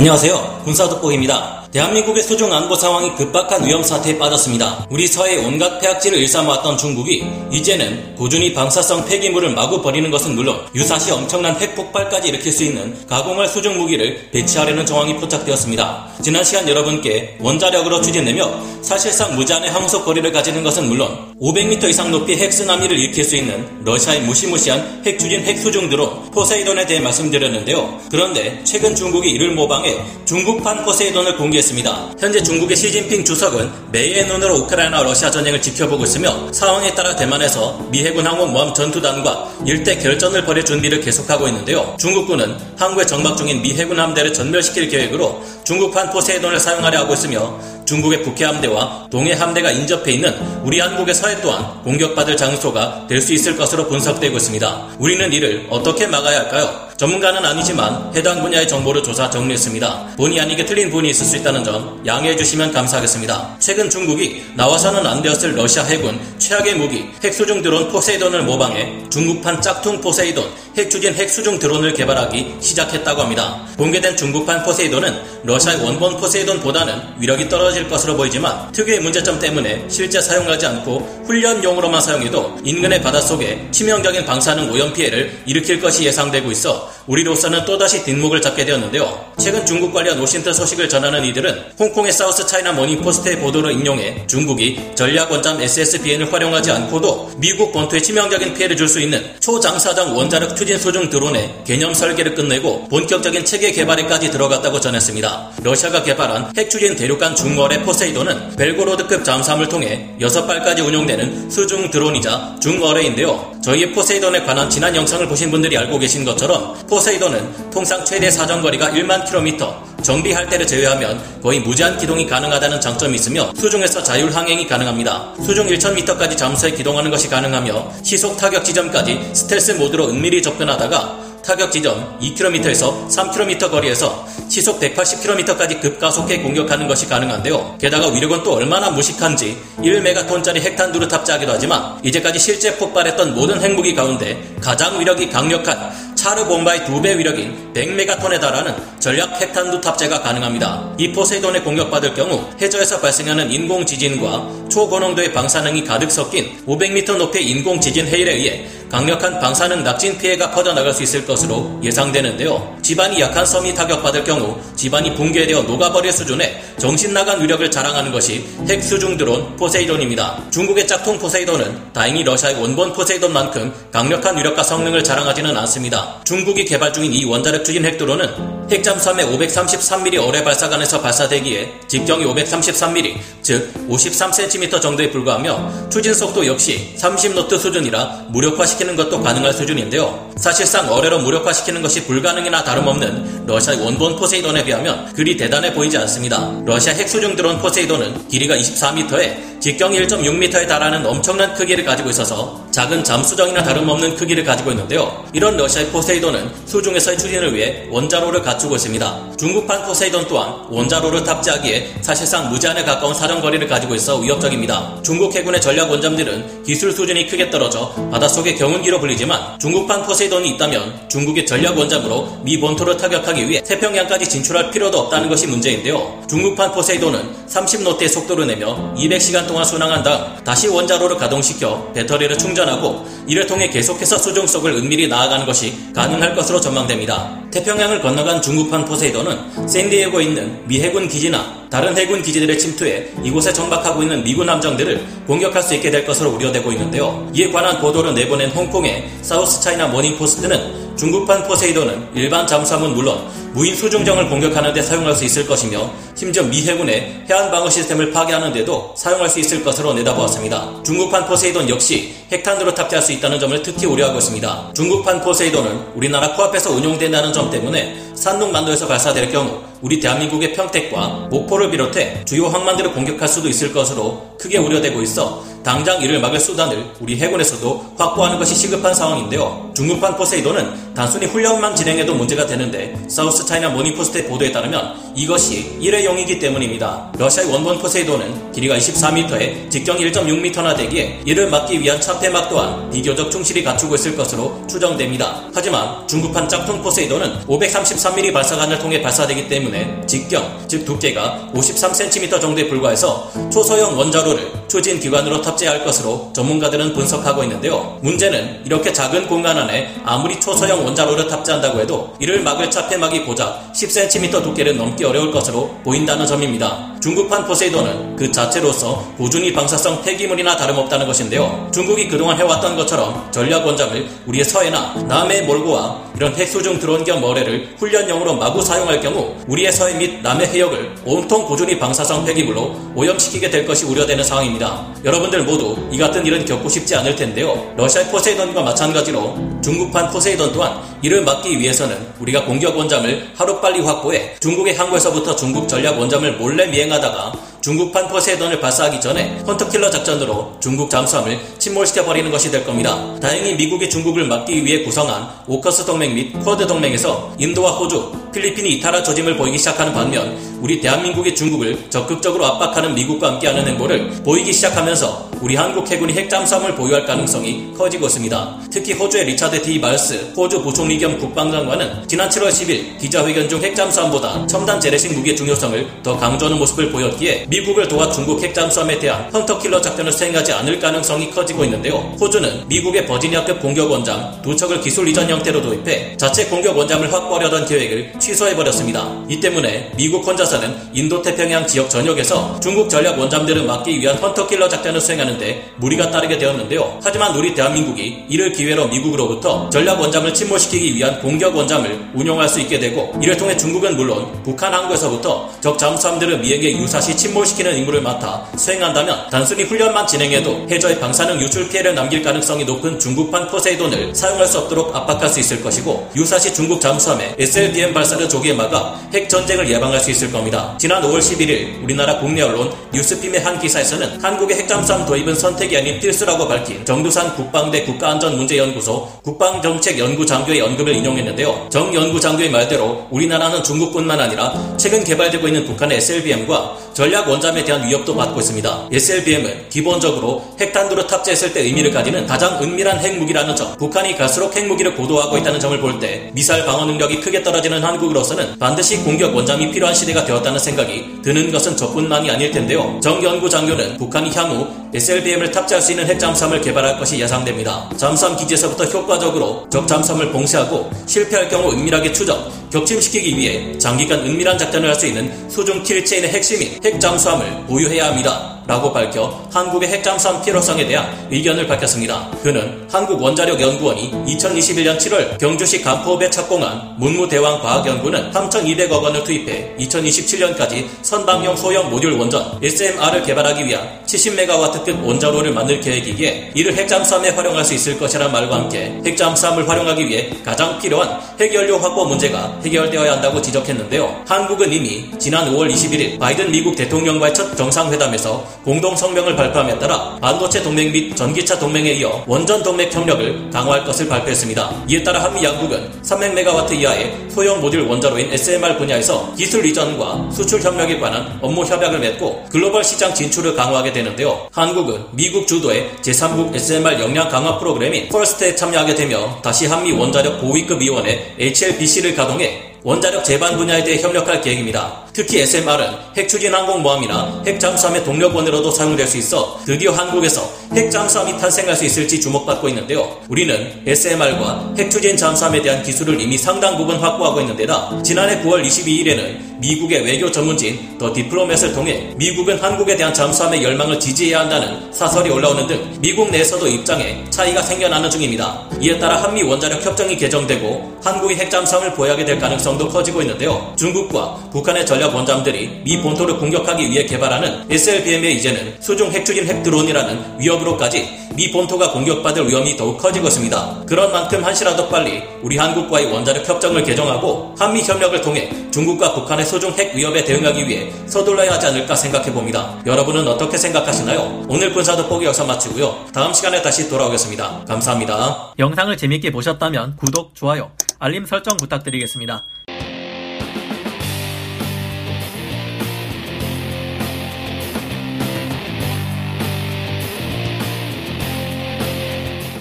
안녕하세요. 군사독보입니다. 대한민국의 수중 안보 상황이 급박한 위험 사태에 빠졌습니다. 우리 서해 온갖 폐악질을 일삼아왔던 중국이 이제는 꾸준히 방사성 폐기물을 마구 버리는 것은 물론 유사시 엄청난 핵폭발까지 일으킬 수 있는 가공할 수중 무기를 배치하려는 정황이 포착되었습니다. 지난 시간 여러분께 원자력으로 추진되며 사실상 무제한의 항속 거리를 가지는 것은 물론 500m 이상 높이 핵쓰나미를 일으킬 수 있는 러시아의 무시무시한 핵추진 핵수중 드론 포세이돈에 대해 말씀드렸는데요. 그런데 최근 중국이 이를 모방해 중국판 포세이돈을 공개 공개했습니다. 현재 중국의 시진핑 주석은 매의 눈으로 우크라이나 러시아 전쟁을 지켜보고 있으며 상황에 따라 대만에서 미 해군 항공 모함 전투단과 일대 결전을 벌일 준비를 계속하고 있는데요. 중국군은 항구에 정박 중인 미 해군 함대를 전멸시킬 계획으로 중국판 포세이돈을 사용하려 하고 있으며 중국의 북해 함대와 동해 함대가 인접해 있는 우리 한국의 서해 또한 공격받을 장소가 될 수 있을 것으로 분석되고 있습니다. 우리는 이를 어떻게 막아야 할까요? 전문가는 아니지만 해당 분야의 정보를 조사 정리했습니다. 본의 아니게 틀린 부분이 있을 수 있다는 점 양해해 주시면 감사하겠습니다. 최근 중국이 나와서는 안 되었을 러시아 해군 최악의 무기 핵수중 드론 포세이돈을 모방해 중국판 짝퉁 포세이돈 핵추진 핵수중 드론을 개발하기 시작했다고 합니다. 공개된 중국판 포세이돈은 러시아의 원본 포세이돈보다는 위력이 떨어질 것으로 보이지만 특유의 문제점 때문에 실제 사용하지 않고 훈련용으로만 사용해도 인근의 바닷속에 치명적인 방사능 오염 피해를 일으킬 것이 예상되고 있어 우리로서는 또다시 뒷목을 잡게 되었는데요. 최근 중국 관련 OSINT 소식을 전하는 이들은 홍콩의 사우스 차이나 모닝 포스트의 보도를 인용해 중국이 전략 원잠 SSBN을 활용하지 않고도 미국 본토에 치명적인 피해를 줄 수 있는 초장사정 원자력 추진 수중 드론의 개념 설계를 끝내고 본격적인 체계 개발에까지 들어갔다고 전했습니다. 러시아가 개발한 핵추진 대륙간 중어뢰 포세이돈은 벨고로드급 잠수함을 통해 6발까지 운용되는 수중 드론이자 중어뢰인데요. 저희의 포세이돈에 관한 지난 영상을 보신 분들이 알고 계신 것처럼 포세이돈은 통상 최대 사정거리가 1만 킬로미터, 정비할 때를 제외하면 거의 무제한 기동이 가능하다는 장점이 있으며 수중에서 자율 항행이 가능합니다. 수중 1,000m까지 잠수해 기동하는 것이 가능하며 시속 타격 지점까지 스텔스 모드로 은밀히 접근하다가 타격 지점 2km에서 3km 거리에서 시속 180km까지 급가속해 공격하는 것이 가능한데요. 게다가 위력은 또 얼마나 무식한지 1메가톤짜리 핵탄두를 탑재하기도 하지만 이제까지 실제 폭발했던 모든 핵무기 가운데 가장 위력이 강력한 차르 봄바의 두 배 위력인 100메가톤에 달하는 전략 핵탄두 탑재가 가능합니다. 이 포세이돈에 공격받을 경우 해저에서 발생하는 인공 지진과 초고농도의 방사능이 가득 섞인 500m 높이의 인공 지진 해일에 의해 강력한 방사능 낙진 피해가 퍼져나갈 수 있을 것으로 예상되는데요. 지반이 약한 섬이 타격받을 경우 지반이 붕괴되어 녹아버릴 수준의 정신 나간 위력을 자랑하는 것이 핵 수중 드론 포세이돈입니다. 중국의 짝퉁 포세이돈은 다행히 러시아의 원본 포세이돈만큼 강력한 위력과 성능을 자랑하지는 않습니다. 중국이 개발 중인 이 원자력 추진 핵드론은 핵잠수함의 533mm 어뢰 발사관에서 발사되기에 직경이 533mm, 즉 53cm 정도에 불과하며 추진 속도 역시 30노트 수준이라 무력화시키는 것도 가능할 수준인데요. 사실상 어뢰로 무력화시키는 것이 불가능이나 다름없는 러시아의 원본 포세이돈에 비하면 그리 대단해 보이지 않습니다. 러시아 핵수중 드론 포세이돈은 길이가 24m에 직경이 1.6m에 달하는 엄청난 크기를 가지고 있어서 작은 잠수정이나 다름없는 크기를 가지고 있는데요. 이런 러시아의 포세이돈은 수중에서의 추진을 위해 원자로를 갖추고 있습니다. 중국판 포세이돈 또한 원자로를 탑재하기에 사실상 무제한에 가까운 사정거리를 가지고 있어 위협적입니다. 중국 해군의 전략 원잠들은 기술 수준이 크게 떨어져 바닷속의 경운기로 불리지만 중국판 포세이돈이 있다면 중국의 전략 원잠으로 미 본토를 타격하기 위해 태평양까지 진출할 필요도 없다는 것이 문제인데요. 중국 판 포세이돈은 30노트의 속도를 내며 200시간 동안 순항한 다음 다시 원자로를 가동시켜 배터리를 충전하고 이를 통해 계속해서 수중 속을 은밀히 나아가는 것이 가능할 것으로 전망됩니다. 태평양을 건너간 중국판 포세이돈은 샌디에고에 있는 미 해군 기지나 다른 해군 기지들에 침투해 이곳에 정박하고 있는 미군 함정들을 공격할 수 있게 될 것으로 우려되고 있는데요. 이에 관한 보도를 내보낸 홍콩의 사우스 차이나 모닝포스트는 중국판 포세이돈은 일반 잠수함은 물론 무인 수중정을 공격하는 데 사용할 수 있을 것이며 심지어 미 해군의 해안 방어 시스템을 파괴하는 데도 사용할 수 있을 것으로 내다보았습니다. 중국판 포세이돈 역시 핵탄두를 탑재할 수 있다는 점을 특히 우려하고 있습니다. 중국판 포세이돈은 우리나라 코앞에서 운용된다는 점 때문에 산둥반도에서 발사될 경우 우리 대한민국의 평택과 목포를 비롯해 주요 항만들을 공격할 수도 있을 것으로 크게 우려되고 있어 당장 이를 막을 수단을 우리 해군에서도 확보하는 것이 시급한 상황인데요. 중국판 포세이돈은 단순히 훈련만 진행해도 문제가 되는데 사우스 차이나 모닝포스트의 보도에 따르면 이것이 일회용이기 때문입니다. 러시아의 원본 포세이돈은 길이가 24m에 직경이 1.6m나 되기에 이를 막기 위한 첫 차폐막 또한 비교적 충실히 갖추고 있을 것으로 추정됩니다. 하지만 중국판 짝퉁 포세이돈은 533mm 발사관을 통해 발사되기 때문에 직경, 즉 두께가 53cm 정도에 불과해서 초소형 원자로를 추진 기관으로 탑재할 것으로 전문가들은 분석하고 있는데요. 문제는 이렇게 작은 공간 안에 아무리 초소형 원자로를 탑재한다고 해도 이를 막을 차폐막이 고작 10cm 두께를 넘기 어려울 것으로 보인다는 점입니다. 중국판 포세이돈은 그 자체로서 고준위 방사성 폐기물이나 다름없다는 것인데요. 중국이 그동안 해왔던 것처럼 전략 원잠을 우리의 서해나 남해 몰고와 이런 핵수중 드론 겸 머레를 훈련 용으로 마구 사용할 경우 우리의 서해 및 남해 해역을 온통 고준위 방사성 폐기물로 오염시키게 될 것이 우려되는 상황입니다. 여러분들 모두 이 같은 일은 겪고 싶지 않을 텐데요. 러시아 포세이돈과 마찬가지로 중국판 포세이돈 또한 이를 막기 위해서는 우리가 공격 원잠을 하루빨리 확보해 중국의 항구에서부터 중국 전략 원잠을 몰래 미행하다가 중국판 포세이돈을 발사하기 전에 hunter-killer 작전으로 중국 잠수함을 침몰시켜버리는 것이 될 겁니다. 다행히 미국이 중국을 막기 위해 구성한 오커스 동맹 및 쿼드 동맹에서 인도와 호주, 필리핀이 이탈한 조짐을 보이기 시작하는 반면 우리 대한민국이 중국을 적극적으로 압박하는 미국과 함께하는 행보를 보이기 시작하면서 우리 한국 해군이 핵잠수함을 보유할 가능성이 커지고 있습니다. 특히 호주의 리차드 D. 말스 호주 부총리 겸 국방장관은 지난 7월 10일 기자회견 중 핵잠수함보다 첨단 재래식 무기의 중요성을 더 강조하는 모습을 보였기에 미국을 도와 중국 핵잠수함에 대한 헌터킬러 작전을 수행하지 않을 가능성이 커지고 있는데요. 호주는 미국의 버지니아급 공격 원잠 두 척을 기술 이전 형태로 도입해 자체 공격 원잠을 확보하려던 계획을 취소해버렸습니다. 이 때문에 미국 혼자 서는 인도태평양 지역 전역에서 중국 전략 원잠들을 막기 위한 헌터킬러 작전을 수행하는 데 무리가 따르게 되었는데요. 하지만 우리 대한민국이 이를 기회로 미국으로부터 전략 원잠을 침몰시키기 위한 공격 원잠을 운용할 수 있게 되고 이를 통해 중국은 물론 북한 항구에서부터 적 잠수함들을 미에게 유사시 침몰시키는 임무를 맡아 수행한다면 단순히 훈련만 진행해도 해저의 방사능 유출 피해를 남길 가능성이 높은 중국판 포세이돈을 사용할 수 없도록 압박할 수 있을 것이고 유사시 중국 잠수함에 SLBM 발사를 조기에 막아 핵 전쟁을 예방할 수 있을 겁니다. 지난 5월 11일 우리나라 국내 언론 뉴스핌의 한 기사에서는 한국의 핵잠수함 도입은 선택이 아닌 필수라고 밝힌 정두산 국방대 국가안전문제연구소 국방정책연구장교의 언급을 인용했는데요. 정 연구장교의 말대로 우리나라는 중국뿐만 아니라 최근 개발되고 있는 북한의 SLBM과 전략 원잠에 대한 위협도 받고 있습니다. SLBM은 기본적으로 핵탄두를 탑재했을 때 의미를 가지는 가장 은밀한 핵무기라는 점, 북한이 갈수록 핵무기를 고도화하고 있다는 점을 볼 때 미사일 방어 능력이 크게 떨어지는 한국으로서는 반드시 공격 원잠이 필요한 시대가 되었다는 생각이 드는 것은 저뿐만이 아닐 텐데요. 정 연구 장교는 북한이 향후 SLBM을 탑재할 수 있는 핵잠수함을 개발할 것이 예상됩니다. 잠수함 기지에서부터 효과적으로 적 잠수함을 봉쇄하고 실패할 경우 은밀하게 추적, 격침시키기 위해 장기간 은밀한 작전을 할 수 있는 수중 킬체인의 핵심인 핵잠수함을 보유해야 합니다. 라고 밝혀 한국의 핵잠수함 필요성에 대한 의견을 밝혔습니다. 그는 한국원자력연구원이 2021년 7월 경주시 간포읍에 착공한 문무대왕 과학연구는 3,200억 원을 투입해 2027년까지 선박용 소형 모듈 원전 SMR을 개발하기 위한 70메가와트급 원자로를 만들 계획이기에 이를 핵잠수함에 활용할 수 있을 것이라는 말과 함께 핵잠수함을 활용하기 위해 가장 필요한 핵연료 확보 문제가 해결되어야 한다고 지적했는데요. 한국은 이미 지난 5월 21일 바이든 미국 대통령과의 첫 정상회담에서 공동 성명을 발표함에 따라 반도체 동맹 및 전기차 동맹에 이어 원전 동맹 협력을 강화할 것을 발표했습니다. 이에 따라 한미 양국은 300메가와트 이하의 소형 모듈 원자로인 SMR 분야에서 기술 이전과 수출 협력에 관한 업무 협약을 맺고 글로벌 시장 진출을 강화하게 되는데요. 한국은 미국 주도의 제3국 SMR 역량 강화 프로그램인 FIRST에 참여하게 되며 다시 한미 원자력 고위급 위원회 HLBC를 가동해 원자력 제반 분야에 대해 협력할 계획입니다. 특히 SMR은 핵추진 항공모함이나 핵잠수함의 동력원으로도 사용될 수 있어 드디어 한국에서 핵잠수함이 탄생할 수 있을지 주목받고 있는데요. 우리는 SMR과 핵추진 잠수함에 대한 기술을 이미 상당 부분 확보하고 있는 데다 지난해 9월 22일에는 미국의 외교 전문지인 더 디플로맷을 통해 미국은 한국에 대한 잠수함의 열망을 지지해야 한다는 사설이 올라오는 등 미국 내에서도 입장에 차이가 생겨나는 중입니다. 이에 따라 한미 원자력 협정이 개정되고 한국이 핵잠수함을 보유하게 될 가능성도 커지고 있는데요. 중국과 북한의 전략 원잠들이 미 본토를 공격하기 위해 개발하는 SLBM에 이제는 수중 핵추진 핵드론이라는 위협으로까지 미 본토가 공격받을 위험이 더욱 커지고 있습니다. 그런 만큼 한시라도 빨리 우리 한국과의 원자력 협정을 개정하고 한미 협력을 통해 중국과 북한의 소중 핵 위협에 대응하기 위해 서둘러야 하지 않을까 생각해 봅니다. 여러분은 어떻게 생각하시나요? 오늘 군사도 포기 여기서 마치고요. 다음 시간에 다시 돌아오겠습니다. 감사합니다. 영상을 재밌게 보셨다면 구독, 좋아요, 알림 설정 부탁드리겠습니다.